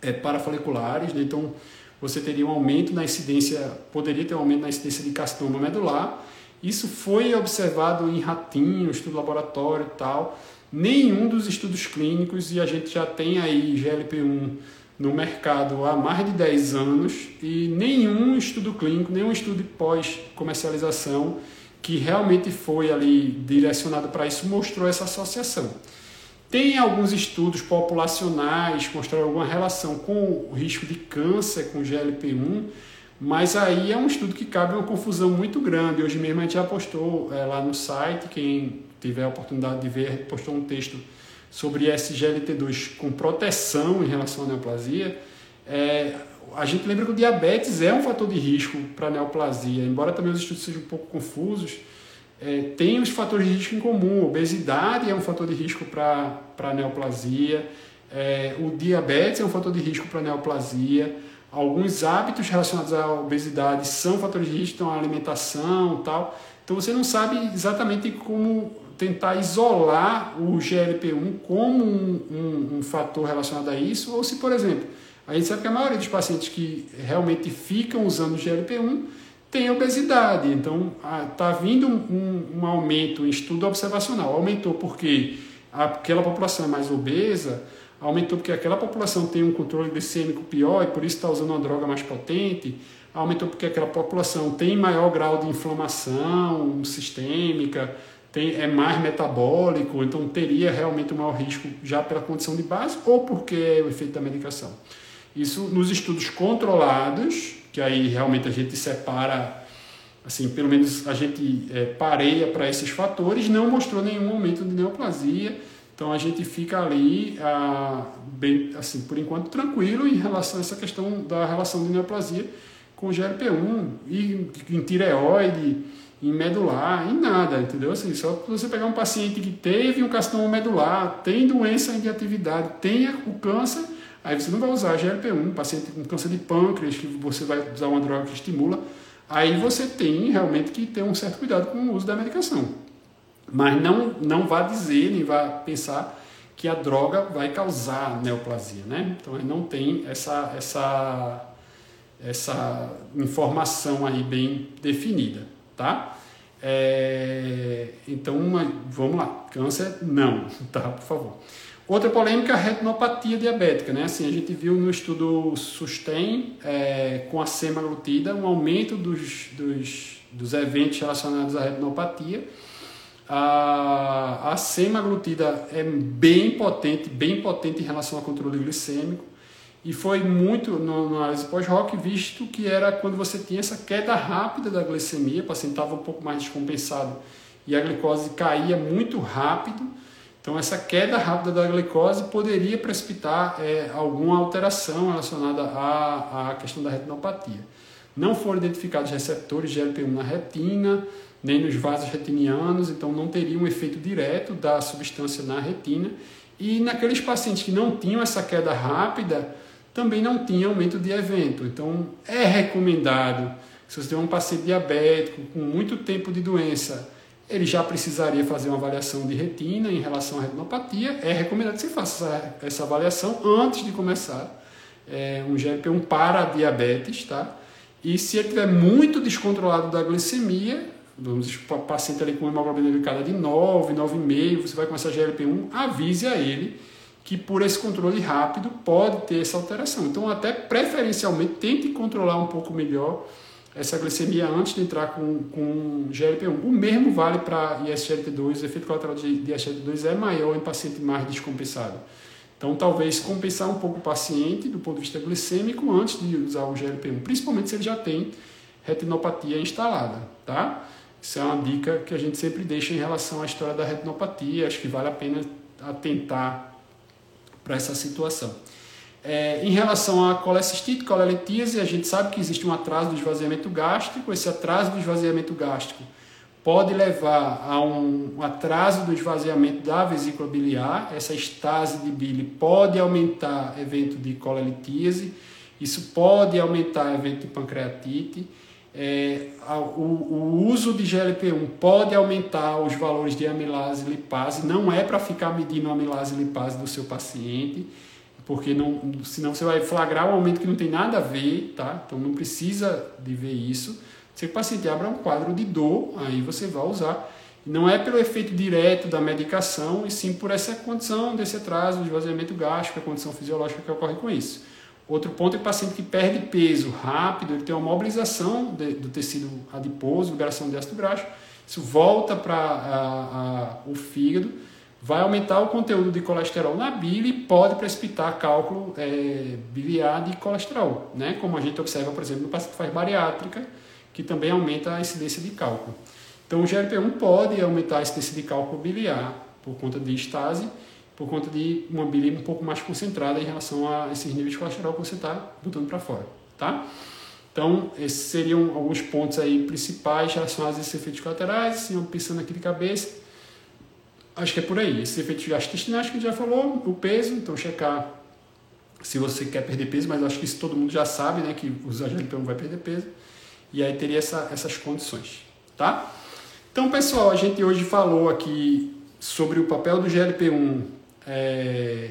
é, parafoliculares, né? então você teria um aumento na incidência, poderia ter um aumento na incidência de carcinoma medular, isso foi observado em ratinho, estudo laboratório e tal. Nenhum dos estudos clínicos, e a gente já tem aí GLP-1 no mercado há mais de 10 anos, e nenhum estudo clínico, nenhum estudo pós-comercialização que realmente foi ali direcionado para isso mostrou essa associação. Tem alguns estudos populacionais que mostraram alguma relação com o risco de câncer com GLP-1, mas aí é um estudo que cabe uma confusão muito grande. Hoje mesmo a gente já postou é, lá no site, quem tiver a oportunidade de ver, postou um texto sobre SGLT2 com proteção em relação à neoplasia. É, a gente lembra que o diabetes é um fator de risco para neoplasia, embora também os estudos sejam um pouco confusos. É, tem os fatores de risco em comum. Obesidade é um fator de risco para neoplasia, é, o diabetes é um fator de risco para neoplasia. Alguns hábitos relacionados à obesidade são fatores de risco, então a alimentação tal. Então você não sabe exatamente como tentar isolar o GLP-1 como um, um, um, fator relacionado a isso, ou se, por exemplo, a gente sabe que a maioria dos pacientes que realmente ficam usando o GLP-1 tem obesidade. Então está vindo um, um, aumento em estudo observacional. Aumentou porque aquela população é mais obesa aumentou porque aquela população tem um controle glicêmico pior e por isso está usando uma droga mais potente. aumentou porque aquela população tem maior grau de inflamação sistêmica, tem, é mais metabólico, então teria realmente um maior risco já pela condição de base ou porque é o efeito da medicação. Isso nos estudos controlados, que aí realmente a gente separa, assim, pelo menos a gente é, pareia para esses fatores, não mostrou nenhum aumento de neoplasia. Então a gente fica ali, ah, bem, assim, por enquanto tranquilo em relação a essa questão da relação de neoplasia com GLP-1 e em tireoide, em medular, em nada, entendeu? Assim, só você pegar um paciente que teve um carcinoma medular, tem doença de atividade, tem o câncer, aí você não vai usar GLP-1, paciente com câncer de pâncreas, que você vai usar uma droga que estimula, aí você tem realmente que ter um certo cuidado com o uso da medicação. Mas não, não vá dizer, nem vá pensar que a droga vai causar neoplasia, né? Então não tem essa, essa essa informação aí bem definida, tá? É, então, vamos lá, câncer não, tá? Por favor. Outra polêmica, a retinopatia diabética, né? Assim, a gente viu no estudo SUSTEM é, com a semaglutida um aumento dos, dos, dos eventos relacionados à retinopatia. A, a semaglutida é bem potente, bem potente em relação ao controle glicêmico e foi muito, no, análise pós-rock, visto que era quando você tinha essa queda rápida da glicemia, o paciente estava um pouco mais descompensado e a glicose caía muito rápido. Então, essa queda rápida da glicose poderia precipitar é, alguma alteração relacionada à, à questão da retinopatia. Não foram identificados receptores de GLP-1 na retina, nem nos vasos retinianos, então não teria um efeito direto da substância na retina. E naqueles pacientes que não tinham essa queda rápida, também não tinha aumento de evento. Então, é recomendado, se você tem um paciente diabético com muito tempo de doença, ele já precisaria fazer uma avaliação de retina em relação à retinopatia. É recomendado que você faça essa, essa avaliação antes de começar é, um GLP-1 para diabetes, tá? E se ele estiver muito descontrolado da glicemia, vamos o paciente ali com hemoglobina glicada de 9, 9,5, você vai começar GLP-1, avise a ele que por esse controle rápido pode ter essa alteração. Então, até preferencialmente, tente controlar um pouco melhor essa glicemia antes de entrar com, com GLP-1. O mesmo vale para ISGLT2, o efeito colateral de ISGLT2 é maior em paciente mais descompensado. Então, talvez compensar um pouco o paciente do ponto de vista glicêmico antes de usar o GLP-1, principalmente se ele já tem retinopatia instalada, tá? Isso é uma dica que a gente sempre deixa em relação à história da retinopatia, acho que vale a pena atentar para essa situação. É, em relação à colecistite, colelitíase, a gente sabe que existe um atraso do esvaziamento gástrico. Esse atraso do esvaziamento gástrico pode levar a um atraso do esvaziamento da vesícula biliar. Essa estase de bile pode aumentar evento de colelitíase. Isso pode aumentar evento de pancreatite. É, o, o, uso de GLP-1 pode aumentar os valores de amilase e lipase, não é para ficar medindo a amilase e lipase do seu paciente, porque não, senão você vai flagrar um aumento que não tem nada a ver, tá? Então não precisa de ver isso. Se o paciente abra um quadro de dor, aí você vai usar. Não é pelo efeito direto da medicação, e sim por essa condição desse atraso de esvaziamento gástrico, a condição fisiológica que ocorre com isso. Outro ponto é o paciente que perde peso rápido, ele tem uma mobilização de, do tecido adiposo, liberação de ácido graxo, isso volta para o fígado, vai aumentar o conteúdo de colesterol na bile e pode precipitar cálculo é, biliar de colesterol, né? como a gente observa, por exemplo, no paciente que faz bariátrica, que também aumenta a incidência de cálculo. Então, o GLP-1 pode aumentar a incidência de cálculo biliar por conta de estase, por conta de uma bile um pouco mais concentrada em relação a esses níveis de colesterol que você está botando para fora, tá? Então, esses seriam alguns pontos aí principais relacionados a esses efeitos colaterais, assim, pensando aqui de cabeça, acho que é por aí. Esses efeitos gastrointestinais que já falou, o peso, então checar se você quer perder peso, mas acho que isso todo mundo já sabe, né, que usar GLP-1 vai perder peso, e aí teria essa, essas condições, tá? Então, pessoal, a gente hoje falou aqui sobre o papel do GLP-1 é,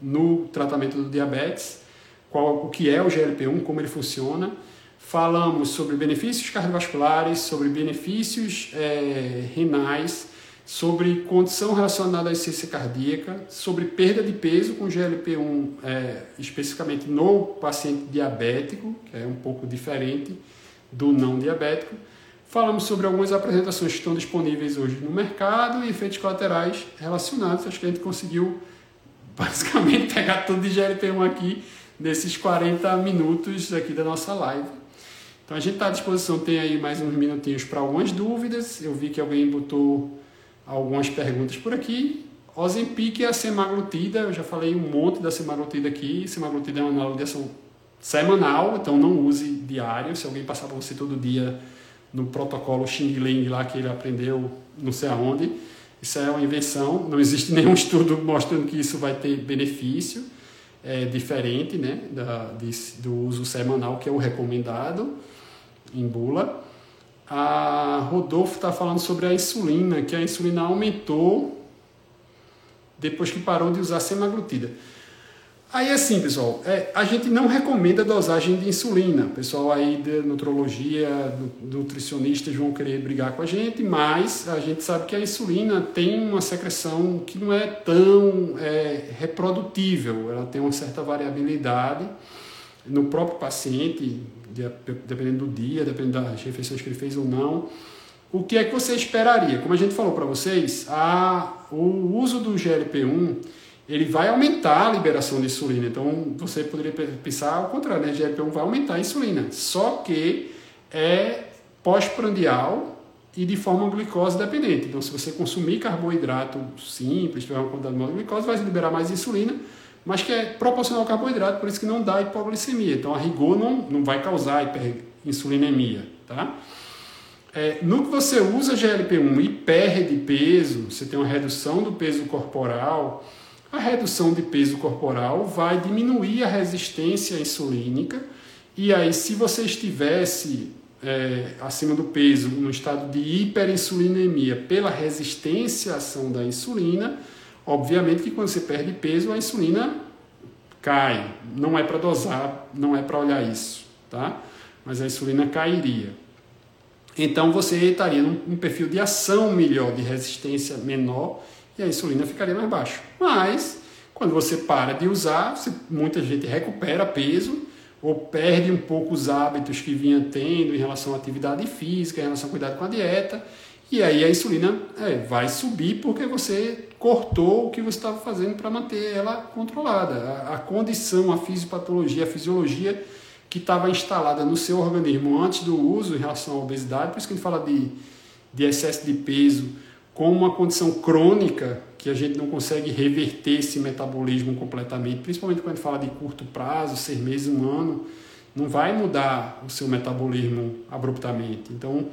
no tratamento do diabetes, qual, o que é o GLP-1, como ele funciona. Falamos sobre benefícios cardiovasculares, sobre benefícios é, renais, sobre condição relacionada à insuficiência cardíaca, sobre perda de peso com GLP-1, é, especificamente no paciente diabético, que é um pouco diferente do não diabético. Falamos sobre algumas apresentações que estão disponíveis hoje no mercado e efeitos colaterais relacionados. Acho que a gente conseguiu basicamente pegar tudo de GLP-1 aqui nesses 40 minutos aqui da nossa live. Então a gente está à disposição, tem aí mais uns minutinhos para algumas dúvidas. Eu vi que alguém botou algumas perguntas por aqui. Ozempic é a semaglutida, eu já falei um monte da semaglutida aqui. Semaglutida é uma analogação semanal, então não use diário. Se alguém passar para você todo dia no protocolo Xing Ling lá que ele aprendeu não sei aonde, isso é uma invenção. Não existe nenhum estudo mostrando que isso vai ter benefício. É diferente né, da, de, do uso semanal, que é o recomendado em bula a Rodolfo está falando sobre a insulina, que a insulina aumentou depois que parou de usar semaglutida. Aí assim, pessoal, é, a gente não recomenda a dosagem de insulina. Pessoal aí de nutrologia, nutricionistas vão querer brigar com a gente, mas a gente sabe que a insulina tem uma secreção que não é tão é, reprodutível, ela tem uma certa variabilidade no próprio paciente, dependendo do dia, dependendo das refeições que ele fez ou não. O que é que você esperaria? Como a gente falou para vocês, a, o uso do GLP-1 ele vai aumentar a liberação de insulina. Então você poderia pensar ao contrário, né? GLP-1 vai aumentar a insulina, só que é pós-prandial e de forma glicose dependente. Então se você consumir carboidrato simples, tiver uma quantidade maior de glicose, vai liberar mais insulina mas que é proporcional ao carboidrato, por isso que não dá hipoglicemia. Então, a rigor não, não vai causar hiperinsulinemia, tá? É, no que você usa GLP-1 e perde peso, você tem uma redução do peso corporal, a redução de peso corporal vai diminuir a resistência insulínica, e aí se você estivesse é, acima do peso, no estado de hiperinsulinemia pela resistência à ação da insulina, Obviamente que quando você perde peso, a insulina cai. Não é para dosar, não é para olhar isso, tá? Mas a insulina cairia. Então você estaria num perfil de ação melhor, de resistência menor, e a insulina ficaria mais baixa. Mas, quando você para de usar, você, muita gente recupera peso ou perde um pouco os hábitos que vinha tendo em relação à atividade física, em relação ao cuidado com a dieta, e aí a insulina é, vai subir porque você cortou o que você estava fazendo para manter ela controlada. A, a, condição, a fisiopatologia, a fisiologia que estava instalada no seu organismo antes do uso em relação à obesidade, por isso que a gente fala de, de excesso de peso como uma condição crônica que a gente não consegue reverter esse metabolismo completamente, principalmente quando fala de curto prazo, seis meses, um ano, não vai mudar o seu metabolismo abruptamente. Então,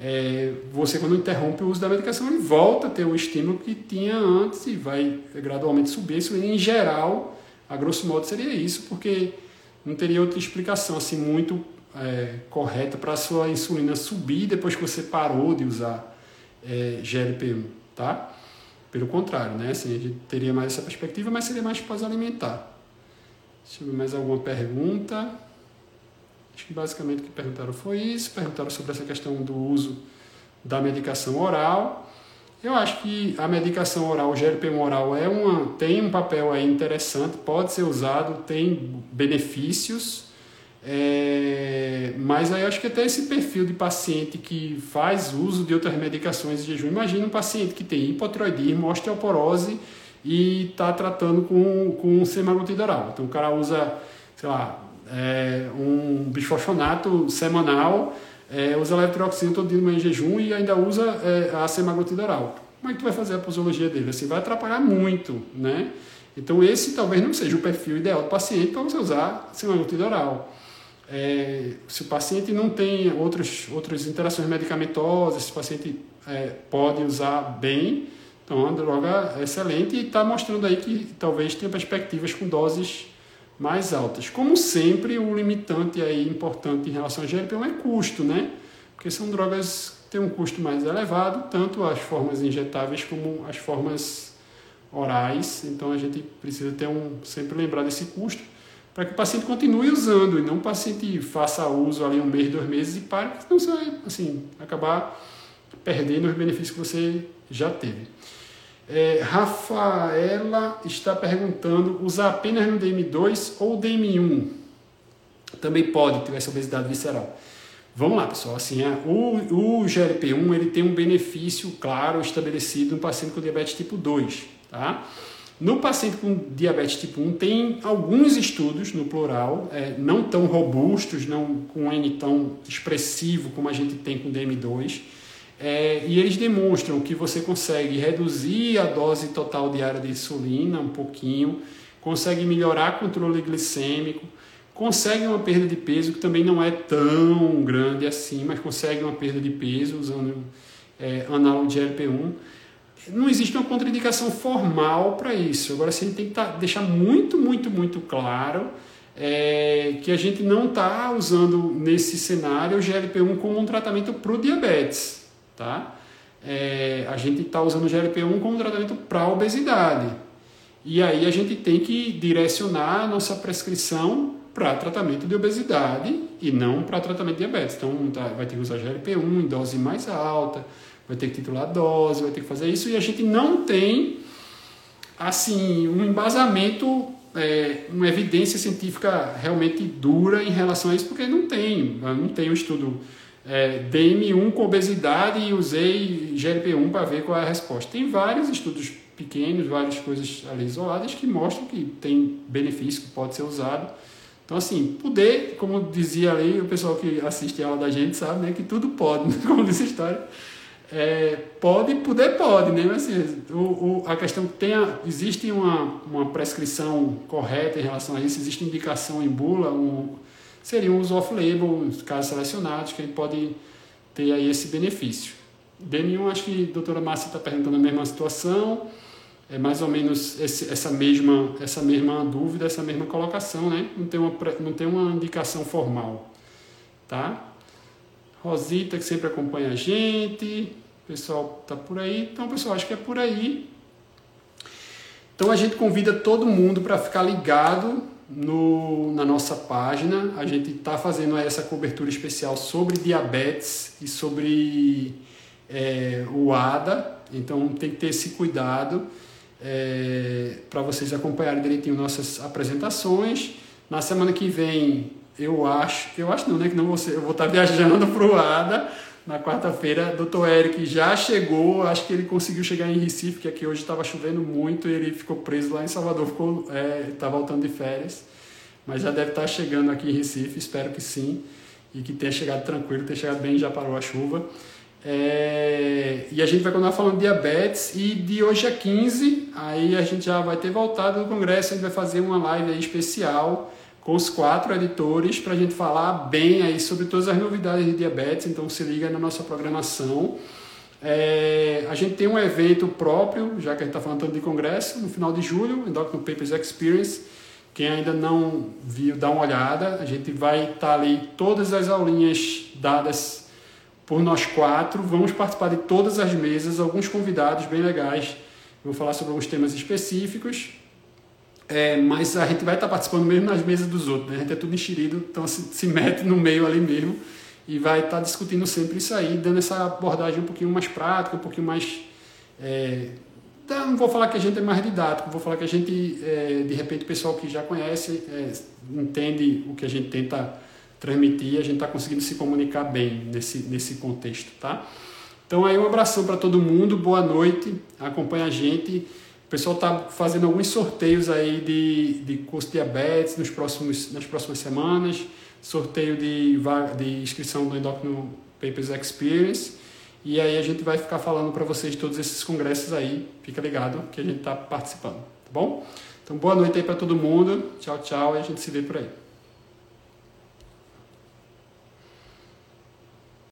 é, você quando interrompe o uso da medicação, ele volta a ter o estímulo que tinha antes e vai gradualmente subir. Isso, em geral, a grosso modo seria isso, porque não teria outra explicação assim muito é, correta para a sua insulina subir depois que você parou de usar é, GLP-1, tá? Pelo contrário, né? Assim, a gente teria mais essa perspectiva, mas seria mais pós-alimentar. Deixa eu ver mais alguma pergunta. Acho que basicamente o que perguntaram foi isso. Perguntaram sobre essa questão do uso da medicação oral. Eu acho que a medicação oral, o GLP-1 oral, é uma, tem um papel aí interessante, pode ser usado, tem benefícios, é, mas aí eu acho que até esse perfil de paciente que faz uso de outras medicações de jejum. Imagina um paciente que tem hipotiroidismo, osteoporose e está tratando com, com semaglutida oral. Então o cara usa, sei lá, é, um bisfosfonato semanal, é, usa levotiroxina todo dia em jejum e ainda usa é, a semaglutida oral. Como é que tu vai fazer a posologia dele? Assim, vai atrapalhar muito, né? Então esse talvez não seja o perfil ideal do paciente para você usar semaglutida oral. É, se o paciente não tem outros, outras interações medicamentosas, se o paciente é, pode usar bem, então é uma droga excelente e está mostrando aí que talvez tenha perspectivas com doses mais altas. Como sempre, o limitante aí importante em relação ao GLP-1 é custo, né? Porque são drogas que têm um custo mais elevado, tanto as formas injetáveis como as formas orais. Então a gente precisa ter um sempre lembrar desse custo para que o paciente continue usando e não o paciente faça uso ali um mês, dois meses e pare, senão você vai assim, acabar perder nos benefícios que você já teve. É, Rafaela está perguntando: usar apenas no DM2 ou DM1? Também pode ter essa obesidade visceral. Vamos lá, pessoal. Assim, é, o, o GLP-1 ele tem um benefício claro estabelecido no paciente com diabetes tipo 2. Tá? No paciente com diabetes tipo 1, tem alguns estudos, no plural, é, não tão robustos, não com N tão expressivo como a gente tem com DM2, é, e eles demonstram que você consegue reduzir a dose total diária de insulina um pouquinho, consegue melhorar controle glicêmico, consegue uma perda de peso que também não é tão grande assim, mas consegue uma perda de peso usando é, análogo de LP1 não existe uma contraindicação formal para isso. Agora, assim, a gente tem que tá, deixar muito, muito, muito claro é, que a gente não está usando nesse cenário o GLP-1 como um tratamento para o diabetes. Tá? É, a gente está usando o GLP-1 como um tratamento para a obesidade. E aí a gente tem que direcionar a nossa prescrição para tratamento de obesidade e não para tratamento de diabetes. Então tá, vai ter que usar GLP-1 em dose mais alta vai ter que titular dose, vai ter que fazer isso, e a gente não tem assim um embasamento, é, uma evidência científica realmente dura em relação a isso, porque não tem, não tem um estudo é, DM1 com obesidade e usei GLP-1 para ver qual é a resposta. Tem vários estudos pequenos, várias coisas ali isoladas que mostram que tem benefício, que pode ser usado. Então, assim, poder, como dizia ali, o pessoal que assiste a aula da gente sabe, né, que tudo pode, como disse a história. É, pode, poder pode, né? Mas, assim, o, o, a questão tem a, existe uma, uma prescrição correta em relação a isso, existe indicação em bula, um, seria um off-label, casos selecionados, que gente pode ter aí esse benefício. DM1, acho que a doutora Márcia está perguntando a mesma situação, é mais ou menos esse, essa, mesma, essa mesma dúvida, essa mesma colocação, né? Não tem uma, não tem uma indicação formal, tá? Rosita, que sempre acompanha a gente. O pessoal tá por aí. Então, pessoal, acho que é por aí. Então, a gente convida todo mundo para ficar ligado no, na nossa página. A gente está fazendo essa cobertura especial sobre diabetes e sobre é, o ADA. Então, tem que ter esse cuidado é, para vocês acompanharem direitinho nossas apresentações. Na semana que vem eu acho, eu acho não, né? Que não ser, eu vou estar viajando para o ADA na quarta-feira. Doutor Eric já chegou, acho que ele conseguiu chegar em Recife, que aqui hoje estava chovendo muito ele ficou preso lá em Salvador, ficou, é, tá voltando de férias. Mas já deve estar chegando aqui em Recife, espero que sim. E que tenha chegado tranquilo, tenha chegado bem, já parou a chuva. É, e a gente vai continuar falando de diabetes e de hoje a 15, aí a gente já vai ter voltado do congresso, a gente vai fazer uma live especial com os quatro editores para a gente falar bem aí sobre todas as novidades de diabetes. Então se liga na nossa programação. É, a gente tem um evento próprio, já que a gente está falando tanto de congresso, no final de julho, Endocrino Papers Experience. Quem ainda não viu, dá uma olhada. A gente vai estar tá ali todas as aulinhas dadas por nós quatro. Vamos participar de todas as mesas, alguns convidados bem legais. Vou falar sobre alguns temas específicos. É, mas a gente vai estar participando mesmo nas mesas dos outros, né? a gente é tudo enxerido, então se, se mete no meio ali mesmo e vai estar discutindo sempre isso aí, dando essa abordagem um pouquinho mais prática, um pouquinho mais. É, não vou falar que a gente é mais didático, vou falar que a gente, é, de repente, o pessoal que já conhece, é, entende o que a gente tenta transmitir, a gente está conseguindo se comunicar bem nesse, nesse contexto, tá? Então aí um abração para todo mundo, boa noite, acompanha a gente. O pessoal está fazendo alguns sorteios aí de, de curso diabetes nos próximos, nas próximas semanas, sorteio de, de inscrição do Endocrino Papers Experience. E aí a gente vai ficar falando para vocês de todos esses congressos aí. Fica ligado que a gente está participando, tá bom? Então boa noite aí para todo mundo. Tchau, tchau e a gente se vê por aí.